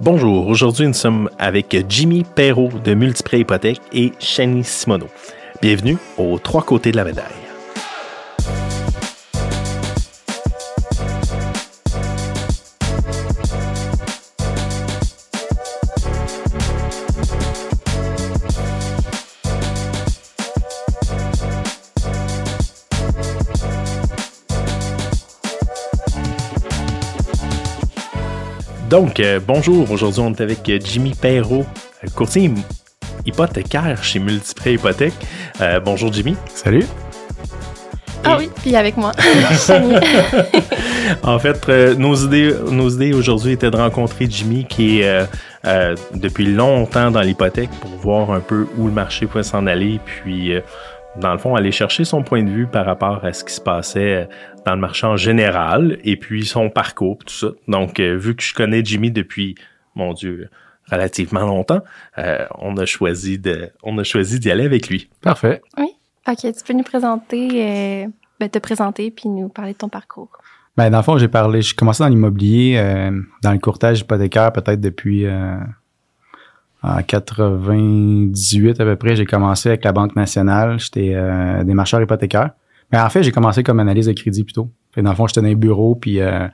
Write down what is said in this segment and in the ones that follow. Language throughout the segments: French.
Bonjour, aujourd'hui nous sommes avec Jimmy Perrault de Multiprêt Hypothèque et Shani Simoneau. Bienvenue aux trois côtés de la médaille. Donc, euh, bonjour. Aujourd'hui, on est avec euh, Jimmy Perrault, euh, courtier hypothécaire chez Multiprêt Hypothèque. Euh, bonjour, Jimmy. Salut. Ah oui, puis avec moi. en fait, euh, nos idées, nos idées aujourd'hui étaient de rencontrer Jimmy qui est euh, euh, depuis longtemps dans l'hypothèque pour voir un peu où le marché pouvait s'en aller, puis euh, dans le fond aller chercher son point de vue par rapport à ce qui se passait euh, dans le marché en général et puis son parcours, tout ça. Donc, euh, vu que je connais Jimmy depuis, mon Dieu, relativement longtemps, euh, on a choisi de, on a choisi d'y aller avec lui. Parfait. oui. OK, tu peux nous présenter, euh, ben, te présenter puis nous parler de ton parcours. Ben, dans le fond, j'ai parlé, j'ai commencé dans l'immobilier, euh, dans le courtage hypothécaire, peut-être depuis euh, en 98 à peu près. J'ai commencé avec la Banque nationale. J'étais euh, démarcheur hypothécaire. Mais en fait, j'ai commencé comme analyse de crédit plutôt. Fait, dans le fond, j'étais dans les bureaux, puis euh,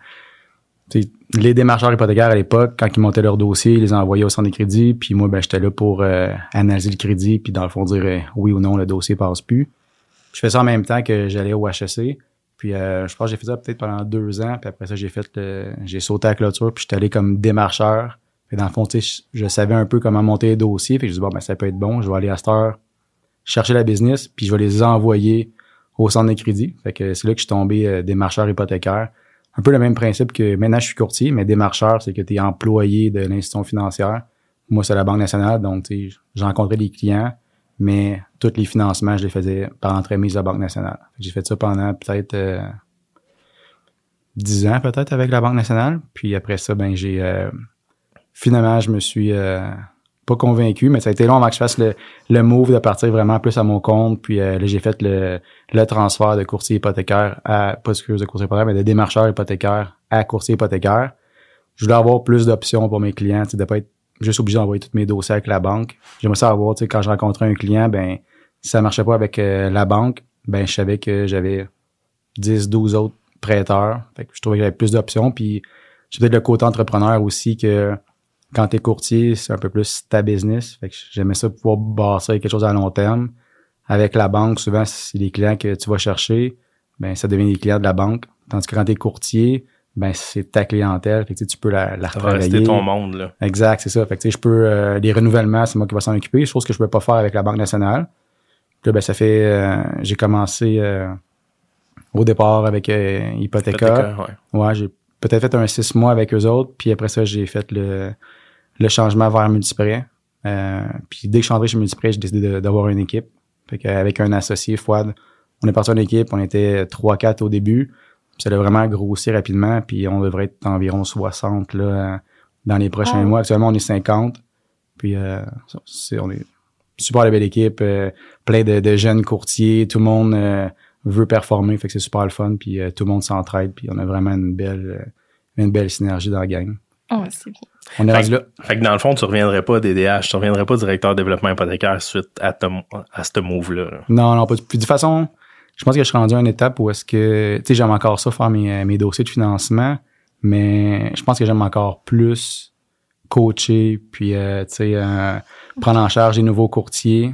les démarcheurs hypothécaires à l'époque, quand ils montaient leur dossier, ils les envoyaient au centre de crédit, puis moi, ben, j'étais là pour euh, analyser le crédit, puis dans le fond, dire euh, oui ou non, le dossier passe plus. Je fais ça en même temps que j'allais au HEC. Puis euh, je pense que j'ai fait ça peut-être pendant deux ans. Puis après ça, j'ai fait j'ai sauté à la clôture, puis j'étais allé comme démarcheur. Fait dans le fond, tu sais, je, savais un peu comment monter les dossiers. Fait que je dis bon ben ça peut être bon, je vais aller à cette heure chercher la business, puis je vais les envoyer au centre de crédit. Fait que c'est là que je suis tombé euh, démarcheur hypothécaire. Un peu le même principe que maintenant je suis courtier, mais démarcheur, c'est que tu es employé de l'institution financière. Moi, c'est la Banque nationale, donc tu sais, j'ai rencontré les clients, mais tous les financements, je les faisais par entremise de la Banque nationale. J'ai fait ça pendant peut-être euh, 10 ans peut-être avec la Banque nationale. Puis après ça, ben j'ai euh, finalement je me suis euh, pas convaincu, mais ça a été long avant que je fasse le, le move de partir vraiment plus à mon compte. Puis euh, là, j'ai fait le, le transfert de courtier hypothécaire à pas de courtier hypothécaire, mais de démarcheur hypothécaire à courtier hypothécaire. Je voulais avoir plus d'options pour mes clients, de pas être juste obligé d'envoyer tous mes dossiers avec la banque. J'aimerais ça avoir, tu sais, quand je rencontrais un client, ben si ça marchait pas avec euh, la banque, ben je savais que j'avais 10, 12 autres prêteurs. Fait que je trouvais qu'il y avait plus d'options. Puis j'ai peut-être le côté entrepreneur aussi que quand t'es courtier, c'est un peu plus ta business. Fait que j'aimais ça pouvoir bâtir quelque chose à long terme. Avec la banque, souvent, c'est les clients que tu vas chercher, ben ça devient des clients de la banque. Tandis que quand t'es courtier, ben c'est ta clientèle. Fait que tu tu peux la, la Ça va rester ton monde, là. Exact, c'est ça. Fait que, tu sais, je peux, euh, les renouvellements, c'est moi qui va s'en occuper. Chose que je peux pas faire avec la Banque nationale. Puis là, ben, ça fait, euh, j'ai commencé, euh, au départ avec euh, Hypothéca. Ouais. Ouais, j'ai peut-être fait un six mois avec eux autres. Puis après ça, j'ai fait le, le changement vers Multiprêt. Euh, puis dès que je suis entré chez Multiprêt, j'ai décidé d'avoir une équipe. Fait qu'avec un associé, Fouad, on est parti en équipe. On était 3-4 au début. Puis ça a vraiment grossi rapidement. Puis on devrait être environ 60 là, dans les prochains Ah. mois. Actuellement, on est 50. Puis euh, c'est, on est super la belle équipe. euh, plein de, de jeunes courtiers. Tout le monde euh, veut performer. Fait que c'est super le fun. Puis euh, tout le monde s'entraide. Puis on a vraiment une belle, une belle synergie dans la gang. Oh, c'est bien. On est Fait rendu là. Fait que dans le fond, tu reviendrais pas DDH, tu reviendrais pas directeur développement hypothécaire suite à, à ce move-là. là. Non, non, pas du- Puis de toute façon, je pense que je suis rendu à une étape où est-ce que, tu sais, j'aime encore ça faire mes, euh, mes dossiers de financement, mais je pense que j'aime encore plus coacher, puis, euh, tu sais, euh, prendre en charge les nouveaux courtiers.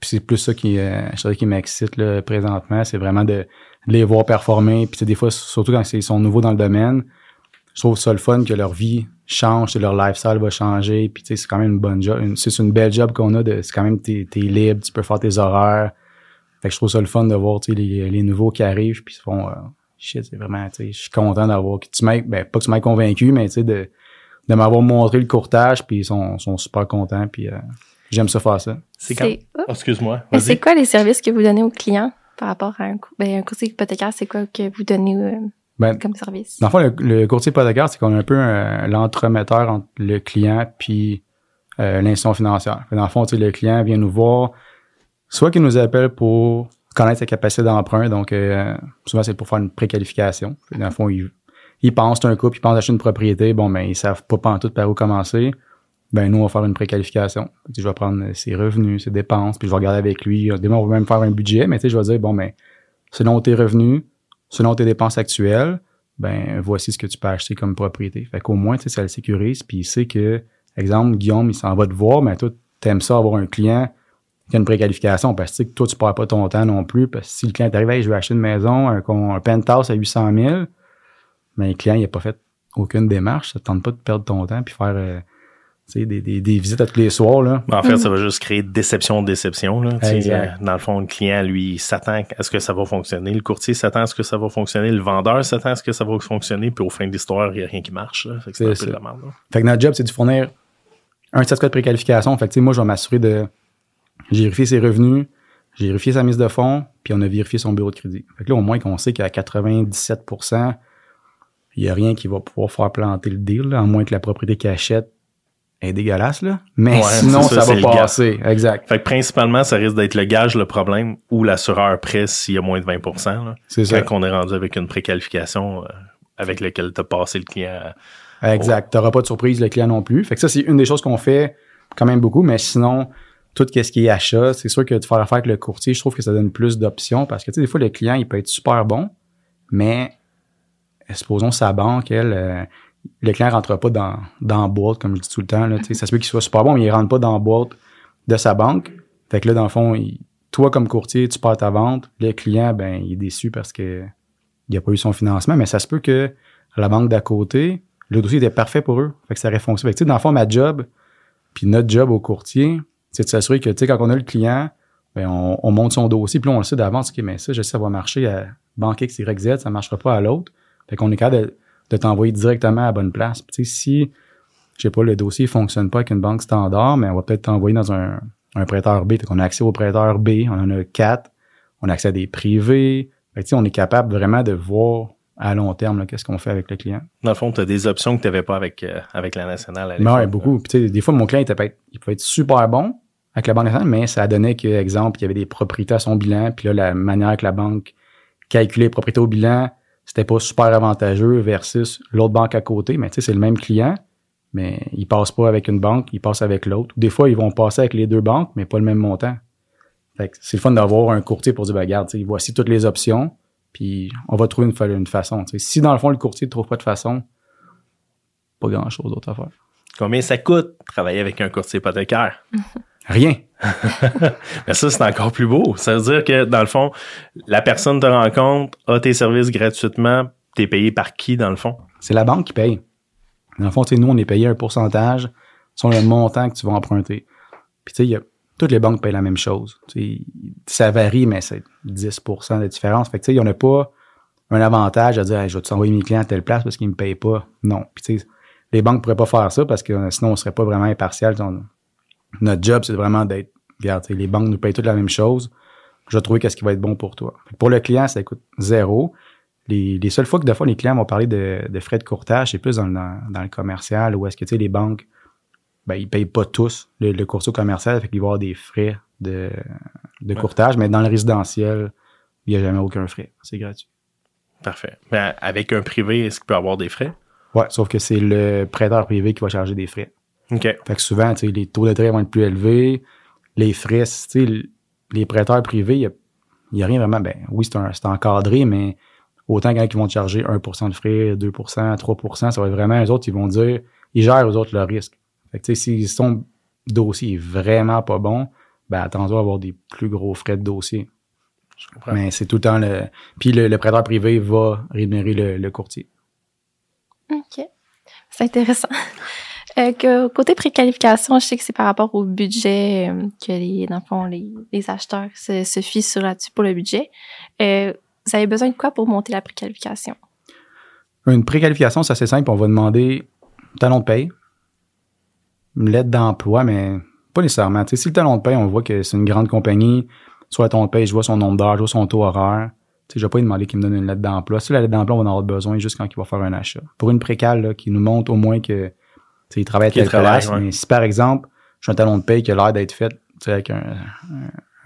Puis c'est plus ça qui, euh, je dirais, qui m'excite là, présentement, c'est vraiment de, de les voir performer. Puis tu sais, des fois, surtout quand ils sont nouveaux dans le domaine, je trouve ça le fun que leur vie change, que leur lifestyle va changer. Puis tu sais, c'est quand même une bonne job. une- C'est une belle job qu'on a. de C'est quand même, t'es es libre, tu peux faire tes horaires. Fait que je trouve ça le fun de voir tu sais, les, les nouveaux qui arrivent puis ils se font euh, shit, c'est vraiment, tu sais, je suis content d'avoir que tu ben pas que tu m'aies convaincu, mais tu sais, de, de m'avoir montré le courtage puis ils sont, sont super contents puis euh, j'aime ça faire ça. C'est quand... Oh, excuse-moi. Mais c'est quoi les services que vous donnez aux clients par rapport à un, ben, un courtier hypothécaire? C'est quoi que vous donnez euh, Ben, comme service? Dans le fond, le, le courtier hypothécaire, c'est qu'on est un peu l'entremetteur entre le client puis euh, l'institution financière. Dans le fond, tu sais, le client vient nous voir, soit qu'il nous appelle pour connaître sa capacité d'emprunt, donc euh, souvent c'est pour faire une préqualification. Dans le fond, il, ils pensent un couple, ils pensent acheter une propriété, bon, ben, ils savent pas tout par où commencer. Ben, nous, on va faire une préqualification. Je vais prendre ses revenus, ses dépenses, puis je vais regarder avec lui. Demain, on va même faire un budget, mais tu sais, je vais dire, bon, ben, selon tes revenus, selon tes dépenses actuelles, ben, voici ce que tu peux acheter comme propriété. Fait qu'au moins, ça le sécurise, puis il sait que, exemple, Guillaume, il s'en va te voir, mais toi, t'aimes ça avoir un client qui a une préqualification parce que toi, tu perds pas ton temps non plus. Parce que si le client t'arrive, hey, je veux acheter une maison, un, un penthouse à 800 000, mais le client, il n'a pas fait aucune démarche. Ça ne tente pas de perdre ton temps puis faire euh, des, des, des, visites à tous les soirs. Là. En fait, ça va juste créer déception, déception. Là. Dans le fond, le client, lui, s'attend à ce que ça va fonctionner. Le courtier s'attend à ce que ça va fonctionner. Le vendeur s'attend à ce que ça va fonctionner. Puis au fin de l'histoire, il n'y a rien qui marche. Fait que c'est un peu de la merde. Fait que notre job, c'est de fournir un certificat de préqualification. Fait que moi, je vais m'assurer de j'ai vérifié ses revenus, j'ai vérifié sa mise de fonds, puis on a vérifié son bureau de crédit. Fait que là, au moins qu'on sait qu'à 97% il n'y a rien qui va pouvoir faire planter le deal, à moins que la propriété qu'il achète est dégueulasse, là. Mais sinon, ça, va passer. Exact. Fait que principalement, ça risque d'être le gage, le problème, ou l'assureur presse s'il y a moins de 20% C'est ça. Quand on est rendu avec une préqualification euh, avec laquelle tu as passé le client. exact. Tu n'auras pas de surprise, le client non plus. Fait que ça, c'est une des choses qu'on fait quand même beaucoup, mais sinon, tout ce qui est achat, c'est sûr que de faire affaire avec le courtier, je trouve que ça donne plus d'options parce que, tu sais, des fois, le client, il peut être super bon, mais supposons sa banque, elle, euh, le client rentre pas dans, dans la boîte, comme je dis tout le temps. Là, ça se peut qu'il soit super bon, mais il rentre pas dans la boîte de sa banque. Fait que là, dans le fond, toi, comme courtier, tu perds ta vente. Le client, ben, il est déçu parce que il a pas eu son financement. Mais ça se peut que la banque d'à côté, le dossier était parfait pour eux. Fait que ça aurait fonctionné. Fait que, dans le fond, ma job, puis notre job au courtier, c'est de s'assurer que, quand on a le client, ben, on, monte son dossier, puis on le sait d'avance, OK, mais ça, je sais, ça va marcher à banque X, Y, Z, ça marchera pas à l'autre. Fait qu'on est capable de de t'envoyer directement à la bonne place. Si, je sais pas, le dossier fonctionne pas avec une banque standard, mais on va peut-être t'envoyer dans un, un prêteur B. Fait qu'on a accès aux prêteurs B, on en a quatre, on a accès à des privés. Fait que, on est capable vraiment de voir à long terme qu'est-ce qu'on fait avec le client. Dans le fond, tu as des options que tu n'avais pas avec, euh, avec la nationale à. Oui, beaucoup. Puis, des fois, mon client, il, peut être, il peut être super bon avec la Banque nationale, mais ça a donné que, exemple, il y avait des propriétés à son bilan, puis là, la manière que la banque calculait les propriétés au bilan, c'était pas super avantageux versus l'autre banque à côté. Mais tu sais, c'est le même client, mais ils passent pas avec une banque, ils passent avec l'autre. Des fois, ils vont passer avec les deux banques, mais pas le même montant. Fait c'est le fun d'avoir un courtier pour dire, ben, regarde, voici toutes les options, puis on va trouver une, une façon. Si dans le fond, le courtier ne trouve pas de façon, pas grand-chose d'autre à faire. Combien ça coûte travailler avec un courtier hypothécaire? Rien. Mais ça, c'est encore plus beau. Ça veut dire que, dans le fond, la personne te rencontre, a tes services gratuitement, t'es payé par qui, dans le fond? C'est la banque qui paye. Dans le fond, nous, on est payé un pourcentage sur le montant que tu vas emprunter. Puis, tu sais, toutes les banques payent la même chose. ça varie, mais c'est 10% de différence. Fait que, tu sais, il n'y en a pas un avantage à dire, je vais t'envoyer mes clients à telle place parce qu'ils ne me payent pas. Non. Puis, tu sais, les banques ne pourraient pas faire ça parce que sinon, on ne serait pas vraiment impartial notre job, c'est vraiment d'être, regarde, les banques nous payent toutes la même chose. Je vais trouver qu'est-ce qui va être bon pour toi. Pour le client, ça coûte zéro. Les, les seules fois que des fois les clients vont parler de, de frais de courtage, c'est plus dans, dans, le commercial où est-ce que tu sais, les banques, ben, ils payent pas tous le, le courtier commercial, fait qu'il va y avoir des frais de, de courtage, mais dans le résidentiel, il n'y a jamais aucun frais. C'est gratuit. Parfait. Mais avec un privé, est-ce qu'il peut avoir des frais? Ouais, sauf que c'est le prêteur privé qui va charger des frais. OK. Fait que souvent, tu sais, les taux d'intérêt vont être plus élevés, les frais, tu sais, les prêteurs privés, il n'y a, rien vraiment, ben oui, c'est encadré, mais autant quand ils vont te charger 1% de frais, 2% 3% ça va être vraiment, eux autres, ils vont dire, ils gèrent eux autres le risque. Fait que, tu sais, si son dossier est vraiment pas bon, ben attends-toi à avoir des plus gros frais de dossier. Je comprends. Mais c'est tout le temps le... Puis le, prêteur privé va rémunérer le, le courtier. OK. C'est intéressant. Euh, que, côté préqualification, je sais que c'est par rapport au budget euh, que les, dans le fond, les, acheteurs se, se fient sur là-dessus pour le budget. Euh, vous avez besoin de quoi pour monter la préqualification? Une préqualification, c'est assez simple. On va demander talon de paye, une lettre d'emploi, mais pas nécessairement. si le talon de paye, on voit que c'est une grande compagnie, soit le talon de paye, je vois son nombre d'heures, je vois son taux horaire. Je ne vais pas lui demander qu'il me donne une lettre d'emploi. Si la lettre d'emploi, on va en avoir besoin juste quand il va faire un achat. Pour une précale, qui nous montre au moins que il travaille avec la mais si par exemple, j'ai un talon de paye qui a l'air d'être fait avec un,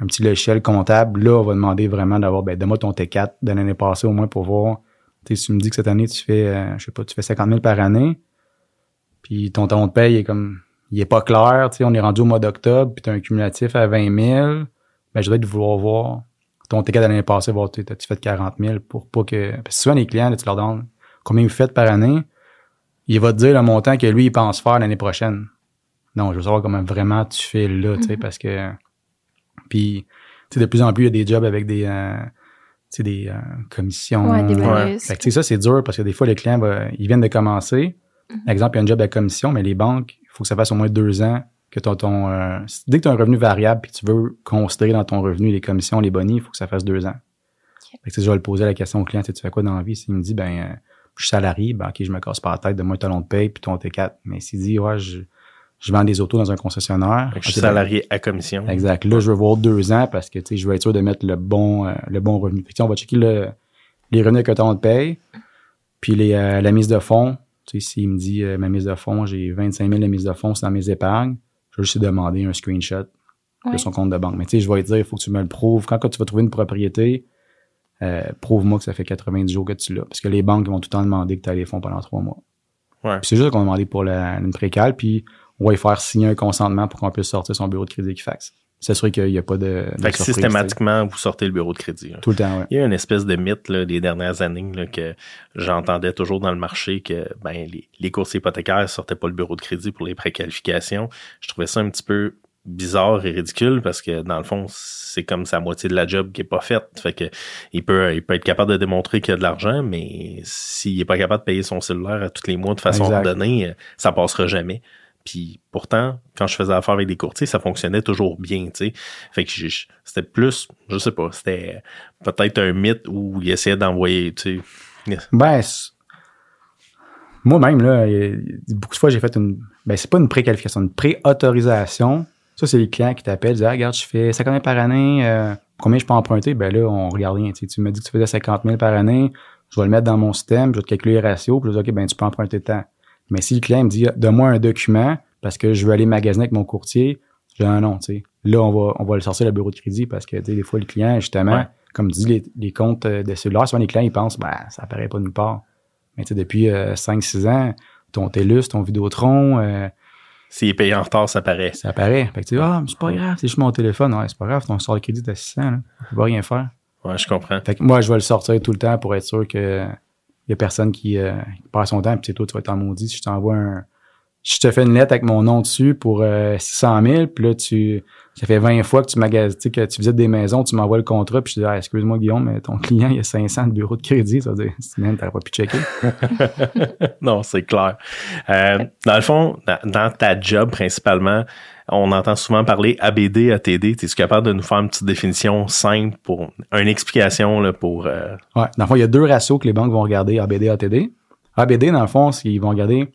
un, petit logiciel comptable, là, on va demander vraiment d'avoir, ben, donne-moi ton T4 de l'année passée au moins pour voir. Tu tu me dis que cette année, tu fais, euh, je sais pas, tu fais 50 000 par année, puis ton talon de paye est comme, il est pas clair, tu sais, on est rendu au mois d'octobre, puis tu as un cumulatif à 20 000, ben, je dois te vouloir voir ton ticket de l'année passée, voir, tu as-tu fait 40 000 pour pas que, parce que souvent, les clients, là, tu leur donnes combien vous faites par année, il va te dire le montant que lui, il pense faire l'année prochaine. Non, je veux savoir comment vraiment tu fais là, tu sais, Mhm. parce que, puis, tu sais, de plus en plus, il y a des jobs avec des, euh, tu sais, des euh, commissions. Ouais, des bonus. fait que, tu sais, ça, c'est dur parce que des fois, les clients, ils viennent de commencer. Mhm. Exemple, il y a un job de commission, mais les banques, il faut que ça fasse au moins deux ans que ton, ton euh, dès que tu as un revenu variable puis que tu veux considérer dans ton revenu les commissions, les bonus, il faut que ça fasse deux ans. Fait que, tu sais, je vais le poser la question au client, tu sais, tu fais quoi dans la vie? S'il me dit, ben, euh, je suis salarié, ben, ok, je me casse pas la tête, de moi un talon de paye puis ton T4. Mais s'il dit, ouais, je, je vends des autos dans un concessionnaire. Fait que je suis ben, salarié à commission. Exact. Là, je veux voir deux ans parce que tu sais, je veux être sûr de mettre le bon, euh, le bon revenu. Fait que, tu sais, on va checker le, les revenus que ton de paye, puis les, euh, la mise de fonds. Tu sais, s'il me dit euh, ma mise de fonds, j'ai 25 000 de mise de fonds, c'est dans mes épargnes, je vais juste lui demander un screenshot Ouais. de son compte de banque. Mais tu sais, je vais lui dire, il faut que tu me le prouves. Quand, quand tu vas trouver une propriété, euh, prouve-moi que ça fait 90 jours que tu l'as. Parce que les banques vont tout le temps demander que tu as les fonds pendant trois mois. Ouais. Puis c'est juste qu'on a demandé pour la, une précale, puis on va y faire signer un consentement pour qu'on puisse sortir son bureau de crédit Equifax. S'assurer qu'il n'y a pas de, de Fait que systématiquement, vous sortez le bureau de crédit. là. Tout le temps, ouais. Il y a une espèce de mythe là, des dernières années là, que j'entendais toujours dans le marché que ben, les, les courses hypothécaires sortaient pas le bureau de crédit pour les préqualifications. Je trouvais ça un petit peu bizarre et ridicule parce que dans le fond, c'est comme sa moitié de la job qui est pas faite. Fait que il peut, il peut être capable de démontrer qu'il y a de l'argent, mais s'il est pas capable de payer son cellulaire à tous les mois de façon Exact. ordonnée, euh, ça passera jamais. Puis pourtant, quand je faisais affaire avec des courtiers, ça fonctionnait toujours bien, tu sais. Fait que c'était plus, je sais pas, c'était peut-être un mythe où il essayait d'envoyer, tu sais. Ben, moi-même, là, beaucoup de fois, j'ai fait une. Ben, c'est pas une préqualification, une pré-autorisation. Ça, c'est les clients qui t'appellent, disent, ah, regarde, je fais 50 000 par année, euh, combien je peux emprunter? Ben là, on regarde rien. Tu me dis que tu faisais 50 000 par année, je vais le mettre dans mon système, je vais te calculer les ratios, puis je vais dire, OK, ben, tu peux emprunter tant. Mais si le client me dit, donne-moi un document parce que je veux aller magasiner avec mon courtier, je dis, ah, non, tu sais. Là, on va, on va le sortir le bureau de crédit parce que, des fois, le client, justement, Ouais. comme dis, les, les comptes euh, de cellulaire, souvent les clients, ils pensent, ben, ça apparaît pas nulle part. Mais tu sais, depuis 5-6 ans, ton TELUS, ton Vidéotron, euh, S'il est payé en retard, ça paraît. ça apparaît. Fait que tu dis, ah, mais c'est pas grave, c'est juste mon téléphone. Ouais, c'est pas grave, ton sort de crédit à 600, là. Tu peux rien faire. Ouais, je comprends. Fait que moi, je vais le sortir tout le temps pour être sûr que y a personne qui, euh, qui perd son temps, puis c'est toi, tu vas être en maudit. Si je t'envoie un. Je te fais une lettre avec mon nom dessus pour euh, 600 000, puis là, tu, ça fait 20 fois que tu magasines, que tu visites des maisons, tu m'envoies le contrat, puis je te dis, ah, excuse-moi, Guillaume, mais ton client, il a 500 de bureau de crédit. Ça veut dire, man, t'aurais pas pu checker. non, c'est clair. Euh, dans le fond, dans, ta job principalement, on entend souvent parler ABD, ATD. Es-tu capable de nous faire une petite définition simple pour une explication là, pour. euh, Ouais. Dans le fond, il y a deux ratios que les banques vont regarder, ABD, ATD. ABD, dans le fond, c'est qu'ils vont regarder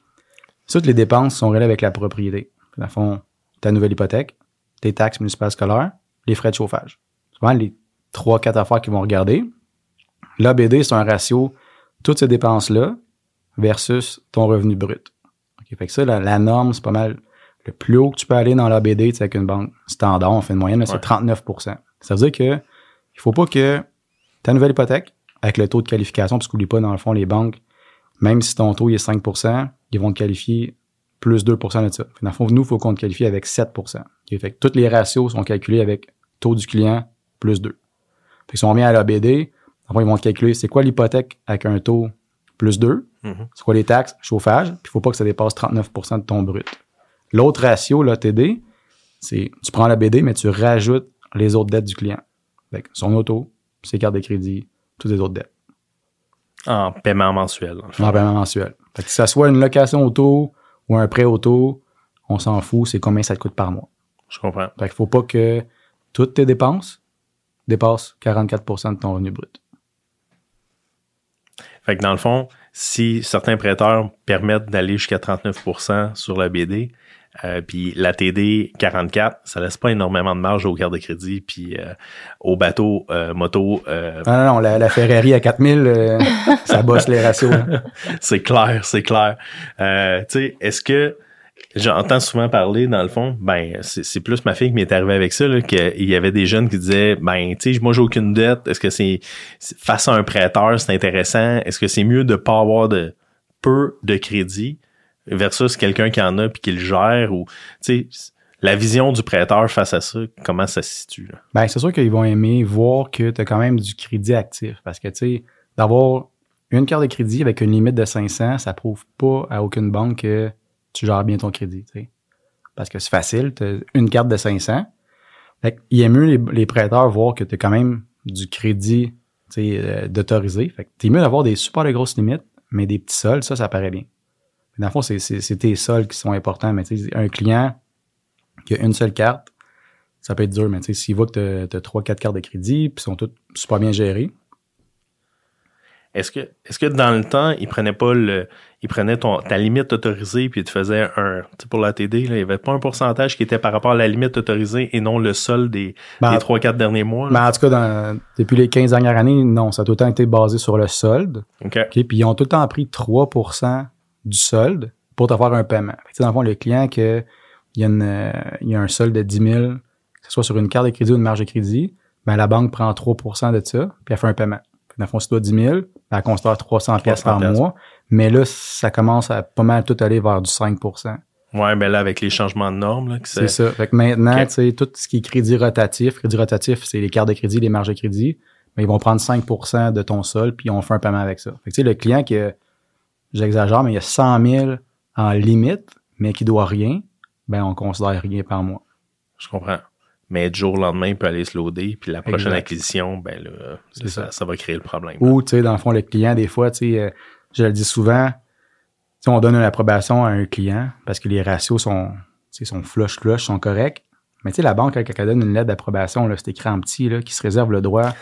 toutes les dépenses sont reliées avec la propriété. Dans le fond, ta nouvelle hypothèque, tes taxes municipales scolaires, les frais de chauffage. C'est vraiment les trois, quatre affaires qu'ils vont regarder. L'ABD, c'est un ratio, toutes ces dépenses-là versus ton revenu brut. OK, fait que ça, la, la norme, c'est pas mal le plus haut que tu peux aller dans l'ABD, c'est avec une banque standard, on fait une moyenne, là, c'est Ouais. 39% Ça veut dire que il faut pas que ta nouvelle hypothèque, avec le taux de qualification, parce qu'oublie pas, dans le fond, les banques, même si ton taux il est 5 ils vont te qualifier plus 2% de ça. Fait Dans le fond, nous, il faut qu'on te qualifie avec 7 Ok, Fait que tous les ratios sont calculés avec taux du client plus 2. Fait que si on vient à l'ABD, ils vont te calculer c'est quoi l'hypothèque avec un taux plus 2, Mhm. c'est quoi les taxes, chauffage, puis il faut pas que ça dépasse 39% de ton brut. L'autre ratio, l'ATD, c'est tu prends l'ABD, mais tu rajoutes les autres dettes du client. Fait que son auto, ses cartes de crédit, toutes les autres dettes. en paiement mensuel. le fond. En paiement mensuel. Fait que que ça soit une location auto ou un prêt auto, on s'en fout, c'est combien ça te coûte par mois. Je comprends. Fait qu'il faut pas que toutes tes dépenses dépassent 44% de ton revenu brut. Fait que dans le fond, si certains prêteurs permettent d'aller jusqu'à 39% sur la BD, euh, puis la TD 44, ça laisse pas énormément de marge aux cartes de crédit, puis euh, aux bateaux, euh, motos, euh, Non, non, non, la, la Ferrari à 4000, euh, ça bosse les ratios. là. c'est clair, c'est clair. Euh, tu sais, est-ce que J'entends souvent parler, dans le fond, ben, c'est plus ma fille qui m'est arrivée avec ça, qu'il y avait des jeunes qui disaient, ben, tu sais, moi, j'ai aucune dette. Est-ce que c'est, face à un prêteur, c'est intéressant? Est-ce que c'est mieux de pas avoir de peu de crédit versus quelqu'un qui en a puis qui le gère ou, tu sais, la vision du prêteur face à ça, comment ça se situe? Là? Ben, c'est sûr qu'ils vont aimer voir que tu as quand même du crédit actif parce que, tu sais, d'avoir une carte de crédit avec une limite de 500, ça prouve pas à aucune banque que tu gères bien ton crédit, tu sais. Parce que c'est facile, tu une carte de 500. Fait il est mieux les, prêteurs voir que tu as quand même du crédit euh, d'autorisé. Fait que mieux d'avoir des super grosses limites, mais des petits sols, ça, ça paraît bien. Dans le fond, c'est tes sols qui sont importants, mais tu sais, un client qui a une seule carte, ça peut être dur, mais tu sais, s'il voit que tu as trois, quatre cartes de crédit, puis sont toutes super bien gérées, est-ce que, est-ce que dans le temps, il prenait pas le, il prenait ton, ta limite autorisée puis il te faisait un, tu sais, pour la TD, là, il y avait pas un pourcentage qui était par rapport à la limite autorisée et non le sol des, ben, des 3-4 derniers mois? Ben, en tout cas, dans, depuis les 15 dernières années, non, ça a tout le temps été basé sur le solde. OK. puis ils ont tout le temps pris 3 du solde pour te faire un paiement. Fait dans le fond, le client que, il y a une, il y a un solde de 10 000, que ce soit sur une carte de crédit ou une marge de crédit, ben, la banque prend 3% de ça puis elle fait un paiement. Dans le fond, si tu dois 10 000, elle considère 300 pièces par mois. Mais là, ça commence à pas mal tout aller vers du 5% Ouais, ben là, avec les changements de normes, c'est ça. Fait que maintenant, tu sais, tout ce qui est crédit rotatif, crédit rotatif, c'est les cartes de crédit, les marges de crédit, mais ils vont prendre 5% de ton sol, puis on fait un paiement avec ça. Fait que tu sais, le client qui j'exagère, mais il y a 100 000 en limite, mais qui doit rien, ben on considère rien par mois. Je comprends mais du jour au lendemain, il peut aller se loader, puis la prochaine acquisition, ben là, ça, ça. va créer le problème. Ou, tu sais, dans le fond, le client, des fois, tu sais, euh, je le dis souvent, si on donne une approbation à un client parce que les ratios sont, sont flush flush, sont corrects. Mais tu sais, la banque, quand elle donne une lettre d'approbation, c'est écrit en petit, là, qui se réserve le droit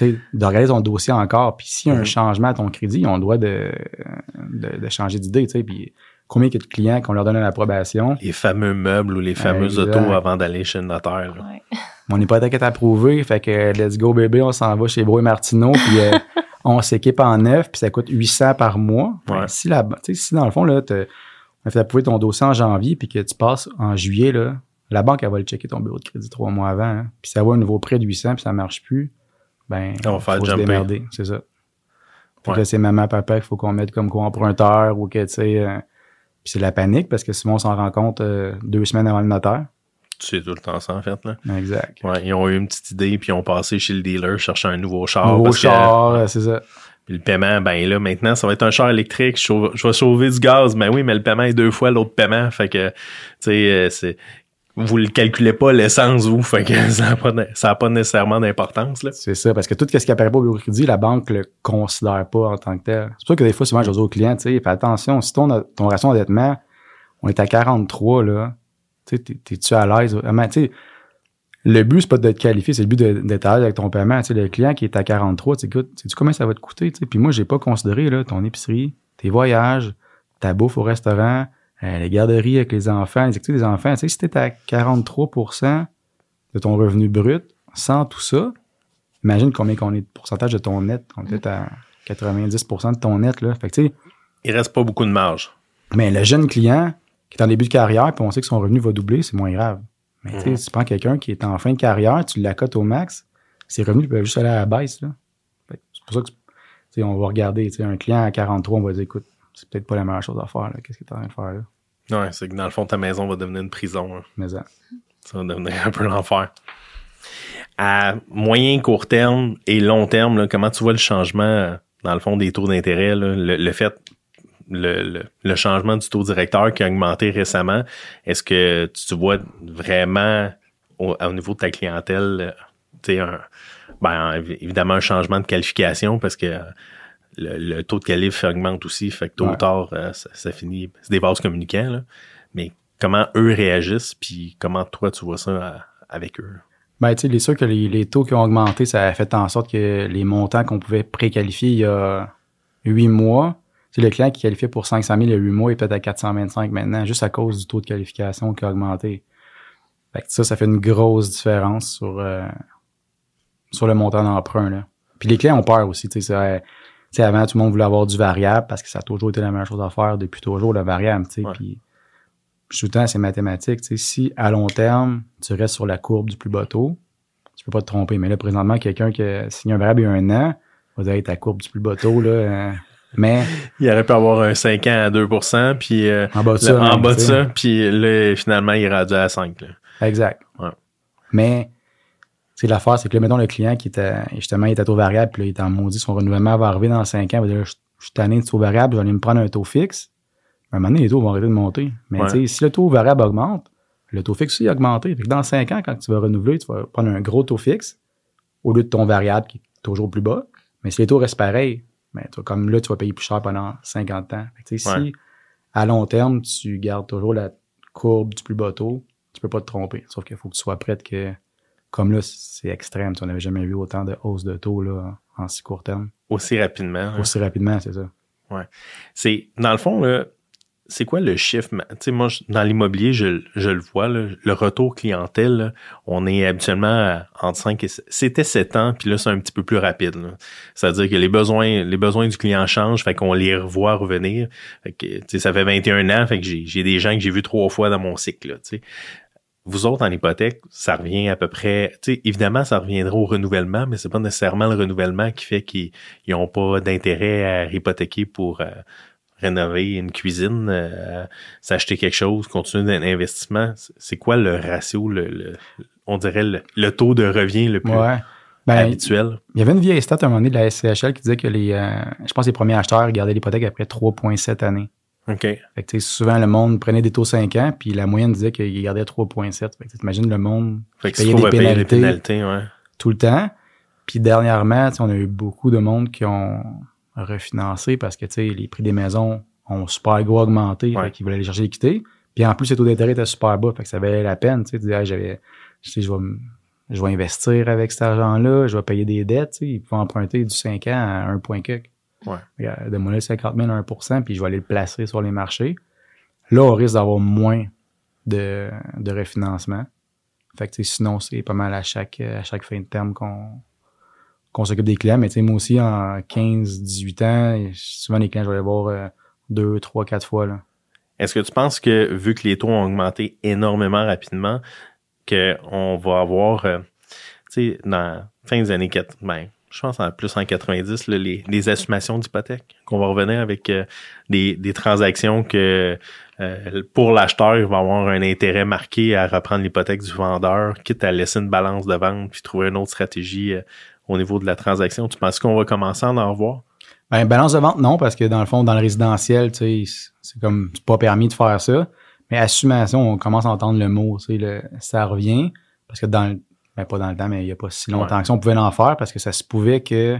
de regarder ton dossier encore. Puis s'il y a un mm-hmm. changement à ton crédit, le droit de, de, de changer d'idée. Puis combien il y a de clients qu'on leur donne une approbation. Les fameux meubles ou les fameux autos avant d'aller chez le notaire. On n'est pas à approuvé, fait que let's go bébé, on s'en va chez Bro et Martineau, puis euh, on s'équipe en neuf, puis ça coûte 800 par mois. si, la, si dans le fond, là, on fait approuver ton dossier en janvier, puis que tu passes en juillet, là, la banque, elle va le checker ton bureau de crédit trois mois avant. Hein. Puis ça va un nouveau prêt de 800, puis ça marche plus, ben, on va faire faut se démerder, c'est ça. Fait que c'est maman, papa qu'il faut qu'on mette comme co-emprunteur ou que, tu sais... Euh, c'est la panique parce que souvent on s'en rend compte euh, deux semaines avant le notaire. Tu sais tout le temps ça, en fait. Là. Exact. Ouais, ils ont eu une petite idée, puis ils ont passé chez le dealer chercher un nouveau char. Nouveau char, c'est ça. Puis le paiement, ben là, maintenant, ça va être un char électrique. Je, vais sauver du gaz. Ben oui, mais le paiement est deux fois l'autre paiement. Fait que, tu sais, euh, c'est vous le calculez pas l'essence, vous, fait que ça n'a pas, pas nécessairement d'importance. C'est ça, parce que tout ce qui apparaît pas au bureau crédit, la banque le considère pas en tant que tel. C'est pour ça que des fois, souvent, je dis aux clients, tu sais, attention, si ton, ton ration d'endettement, on est à 43, là, tu t'es-tu à l'aise? Sais, le but, c'est pas de te qualifier, c'est le but d'être à l'aise avec ton paiement. Tu sais, le client qui est à 43, tu écoute, sais-tu combien ça va te coûter? Tu sais? Puis moi, j'ai pas considéré, là, ton épicerie, tes voyages, ta bouffe au restaurant, les garderies avec les enfants, les activités des enfants. Tu sais, si t'es à 43% de ton revenu brut, sans tout ça, imagine combien qu'on est de pourcentage de ton net. On est à 90% de ton net, là. Fait que, tu sais. Il reste pas beaucoup de marge. Mais le jeune client qui est en début de carrière, puis on sait que son revenu va doubler, c'est moins grave. Mais tu sais, si tu prends quelqu'un qui est en fin de carrière, tu l'accotes au max, ses revenus peuvent juste aller à la baisse, là. C'est pour ça que, on va regarder, un client à 43, on va dire, écoute, c'est peut-être pas la meilleure chose à faire. Qu'est-ce que tu es en train de faire là? Ouais, c'est que dans le fond, ta maison va devenir une prison. Hein. Mais ça. ça va devenir un peu l'enfer. À moyen, court terme et long terme, là, comment tu vois le changement, dans le fond, des taux d'intérêt? Le, le, fait, le, le, changement du taux directeur qui a augmenté récemment, est-ce que tu vois vraiment au, au niveau de ta clientèle, tu sais, un, ben, évidemment un changement de qualification parce que le, taux de calife augmente aussi, fait que tôt ou tard, euh, ça, finit. C'est des vases communicants, là. Mais comment eux réagissent, puis comment toi tu vois ça euh, avec eux? Ben, tu sais, il est sûr que les, taux qui ont augmenté, ça a fait en sorte que les montants qu'on pouvait préqualifier il y a huit mois, c'est le client qui qualifiait pour 500 000 il y a huit mois est peut-être à 425 maintenant, juste à cause du taux de qualification qui a augmenté. Fait que ça, ça fait une grosse différence sur, euh, sur le montant d'emprunt, là. Puis les clients ont peur aussi, tu sais, avant, tout le monde voulait avoir du variable parce que ça a toujours été la meilleure chose à faire depuis toujours, le variable, tu sais. Puis je tout le temps, c'est mathématique. Tu sais, si à long terme, tu restes sur la courbe du plus bas taux, tu peux pas te tromper. Mais là, présentement, quelqu'un qui a signé un variable il y a un an, va dire, hey, ta courbe du plus bas taux, là, euh, mais. Il aurait pu avoir un 5 ans à 2 puis euh, En bas de là, ça, en même, bas de ça, puis là, finalement, il est rendu à 5. Là. Exact. Ouais. Mais, c'est l'affaire, c'est que là, mettons, le client qui était, justement, il était à taux variable, puis là, il est en maudit, son renouvellement va arriver dans 5 ans, il va dire, je je suis tanné de taux variable, je vais aller me prendre un taux fixe. À un moment donné, les taux vont arrêter de monter. Mais, Ouais. si le taux variable augmente, le taux fixe aussi a augmenté. Fait que dans 5 ans, quand tu vas renouveler, tu vas prendre un gros taux fixe au lieu de ton variable qui est toujours plus bas. Mais si les taux restent pareils, ben, toi, comme là, tu vas payer plus cher pendant 50 ans. Fait que, Ouais. si à long terme, tu gardes toujours la courbe du plus bas taux, tu peux pas te tromper. Sauf qu'il faut que tu sois prête que, comme là, c'est extrême. Tu n'avais jamais vu autant de hausse de taux là, en si court terme. Aussi rapidement. hein. Aussi rapidement, c'est ça. C'est, dans le fond, là, c'est quoi le chiffre? Tu sais, moi, je- dans l'immobilier, je, je le vois, là, le retour clientèle, là, on est habituellement entre 5 et 7. C'était 7 ans, puis là, c'est un petit peu plus rapide. là. C'est-à-dire que les besoins, les besoins du client changent, fait qu'on les revoit revenir. Fait que, tu sais, ça fait 21 ans, fait que j'ai, j'ai des gens que j'ai vus trois fois dans mon cycle, là, tu sais. Vous autres, en hypothèque, ça revient à peu près, tu sais, évidemment, ça reviendra au renouvellement, mais c'est pas nécessairement le renouvellement qui fait qu'ils n'ont pas d'intérêt à hypothéquer pour euh, rénover une cuisine, euh, s'acheter quelque chose, continuer un investissement. C'est- quoi le ratio, le, le- on dirait le, le tôt de revient le plus Ouais. Ben, habituel? il y avait une vieille stat à un moment donné de la SCHL qui disait que les, euh, je pense que les premiers acheteurs gardaient l'hypothèque après 3,7 années. OK. Fait que, tu sais, souvent, le monde prenait des taux 5 ans, puis la moyenne disait qu'il gardait 3,7. Fait que, tu imagines le monde Fait s'il faut des les pénalités. pénalités, ouais. tout le temps. Puis dernièrement, on a eu beaucoup de monde qui ont refinancé parce que tu sais, les prix des maisons ont super gros augmenté, Ouais. fait qu'ils voulaient aller chercher l'équité. Puis en plus, les taux d'intérêt étaient super bas, fait que ça valait la peine. Tu sais, de dire, Hey, j'avais, sais, je vais, je vais investir avec cet argent-là, je vais payer des dettes. Ils pouvaient emprunter du 5 ans à 1 point quelque. Ouais. Donne-moi le 50 000 à 1 puis je vais aller le placer sur les marchés. Là, on risque d'avoir moins de, de refinancement. Fait que, sinon, c'est pas mal à chaque, à chaque fin de terme qu'on qu'on s'occupe des clients. Mais tu sais, moi aussi, en 15, 18 ans, souvent les clients, je vais les voir euh, deux, trois, quatre fois. Là. Est-ce que tu penses que, vu que les taux ont augmenté énormément rapidement, qu'on va avoir, euh, tu sais, dans la fin des années 4, ben, je pense en plus en 90, là, les, les assumations d'hypothèque, qu'on va revenir avec euh, des, des transactions que euh, pour l'acheteur, il va avoir un intérêt marqué à reprendre l'hypothèque du vendeur, quitte à laisser une balance de vente puis trouver une autre stratégie euh, au niveau de la transaction. Tu penses qu'on va commencer à en revoir? Ben, balance de vente, non, parce que dans le fond, dans le résidentiel, tu sais, c'est comme c'est pas permis de faire ça. Mais assumation, on commence à entendre le mot, tu sais, le, ça revient. Parce que dans le, ben pas dans le temps, mais il y a pas si longtemps Ouais. que ça, on pouvait l'en faire parce que ça se pouvait que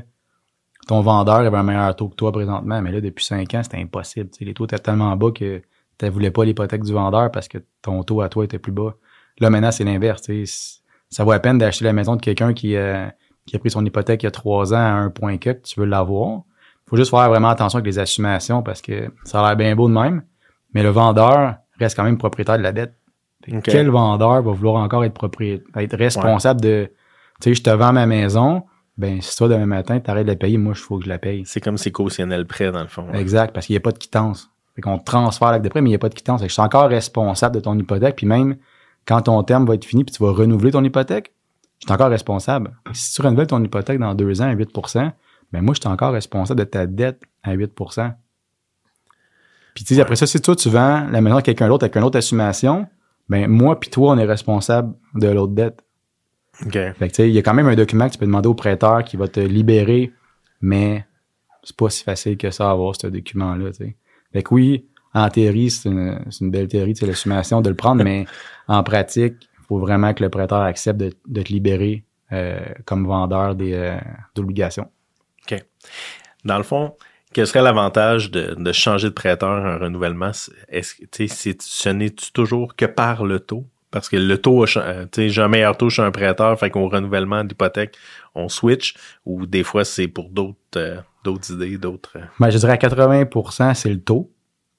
ton vendeur avait un meilleur taux que toi présentement. Mais là, depuis cinq ans, c'était impossible. tu sais. les taux étaient tellement bas que tu voulais pas l'hypothèque du vendeur parce que ton taux à toi était plus bas. Là, maintenant, c'est l'inverse. Ça vaut la peine d'acheter la maison de quelqu'un qui, euh, qui a pris son hypothèque il y a trois ans à un point que tu veux l'avoir faut juste faire vraiment attention avec les assumations parce que ça a l'air bien beau de même, mais le vendeur reste quand même propriétaire de la dette. Quel vendeur va vouloir encore être propriétaire, être responsable de, tu sais, je te vends ma maison, ben si toi demain matin tu arrêtes de la payer, moi il faut que je la paye. C'est comme si cautionnait le prêt, dans le fond. ouais. Exact, parce qu'il n'y a pas de quittance. Fait qu'on transfère l'acte de prêt, mais il n'y a pas de quittance. Fait que je suis encore responsable de ton hypothèque, puis même quand ton terme va être fini, puis tu vas renouveler ton hypothèque, je suis encore responsable. Si tu renouvelles ton hypothèque dans deux ans à 8% ben moi, je suis encore responsable de ta dette à 8% Puis tu sais, après ça, si toi, tu vends la maison à quelqu'un d'autre avec une autre assumation, ben moi puis toi, on est responsable de l'autre dette. OK. Fait que il y a quand même un document que tu peux demander au prêteur qui va te libérer, mais c'est pas si facile que ça à avoir ce document-là, tu sais. Fait que oui, en théorie, c'est une, belle théorie, c'est l'assumation de le prendre, mais en pratique, il faut vraiment que le prêteur accepte de, de te libérer euh, comme vendeur des euh, d'obligations. Dans le fond, quel serait l'avantage de, de changer de prêteur un renouvellement? Est-ce que, tu sais, c'est- ce n'est-tu toujours que par le taux? Parce que le taux, euh, tu sais, j'ai un meilleur taux chez un prêteur, fait qu'au renouvellement d'hypothèque, on switch, ou des fois, c'est pour d'autres euh, d'autres idées, d'autres... euh, Ben, je dirais à 80% c'est le taux.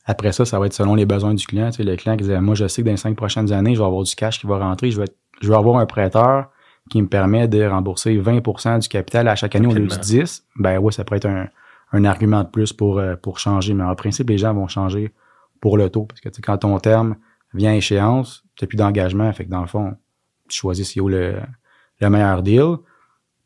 Après ça, ça va être selon les besoins du client. Tu sais, le client qui disait, moi, je sais que dans les cinq prochaines années, je vais avoir du cash qui va rentrer. Je vais, je vais avoir un prêteur qui me permet de rembourser 20% du capital à chaque année au lieu du Rapidement. 10. Ben oui, ça pourrait être un, un argument de plus pour, euh, pour changer. Mais en principe, les gens vont changer pour le taux. Parce que tu quand ton terme vient échéance, tu n'as plus d'engagement. Fait que dans le fond, tu choisis c'est où le, le meilleur deal.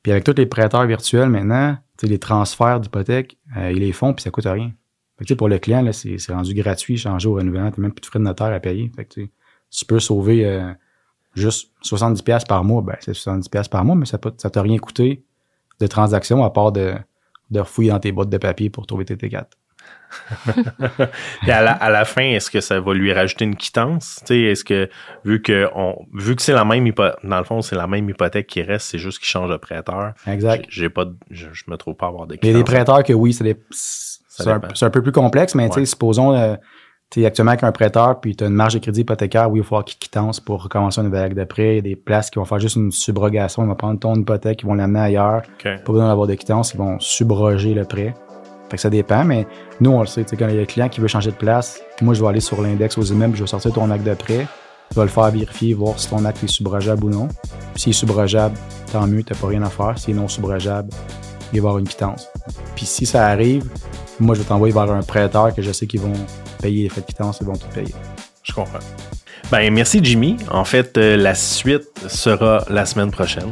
Puis avec tous les prêteurs virtuels maintenant, les transferts d'hypothèque, euh, ils les font puis ça coûte rien. Fait que, pour le client, c'est, rendu gratuit, changer au renouvellement, t'as même plus de frais de notaire à payer. Fait que, tu peux sauver euh, juste 70$ par mois, ben c'est 70$ par mois, mais ça ne t'a rien coûté de transaction à part de, de refouiller dans tes boîtes de papier pour trouver tes T4. Et à la, à la, fin, est-ce que ça va lui rajouter une quittance? Est-ce que vu que on, vu que c'est la même hypothèque, dans le fond, c'est la même hypothèque qui reste, c'est juste qu'il change de prêteur. Exact. J'ai pas je, me trouve pas avoir de quittance. Il y a des prêteurs que oui, c'est un, un, peu plus complexe, mais supposons euh, tu es actuellement avec un prêteur, puis tu as une marge de crédit hypothécaire, oui, il va falloir qu'il quittance pour recommencer une nouvelle acte de prêt. Il y a des places qui vont faire juste une subrogation, ils vont prendre ton hypothèque, ils vont l'amener ailleurs. Pas besoin d'avoir de quittance, ils vont subroger le prêt. Fait que ça dépend, mais nous, on le sait, quand il y a un client qui veut changer de place, moi, je vais aller sur l'index aux immeubles, je vais sortir ton acte de prêt, je vais le faire vérifier, voir si ton acte est subrogeable ou non. S'il est subrogeable, tant mieux, t'as pas rien à faire. S'il est non subrogeable, il va y avoir une quittance. Puis si ça arrive, moi, je vais t'envoyer vers un prêteur que je sais qu'ils vont payer frais de quittance, ils vont tout payer. Je comprends. Ben, merci Jimmy. En fait, euh, la suite sera la semaine prochaine.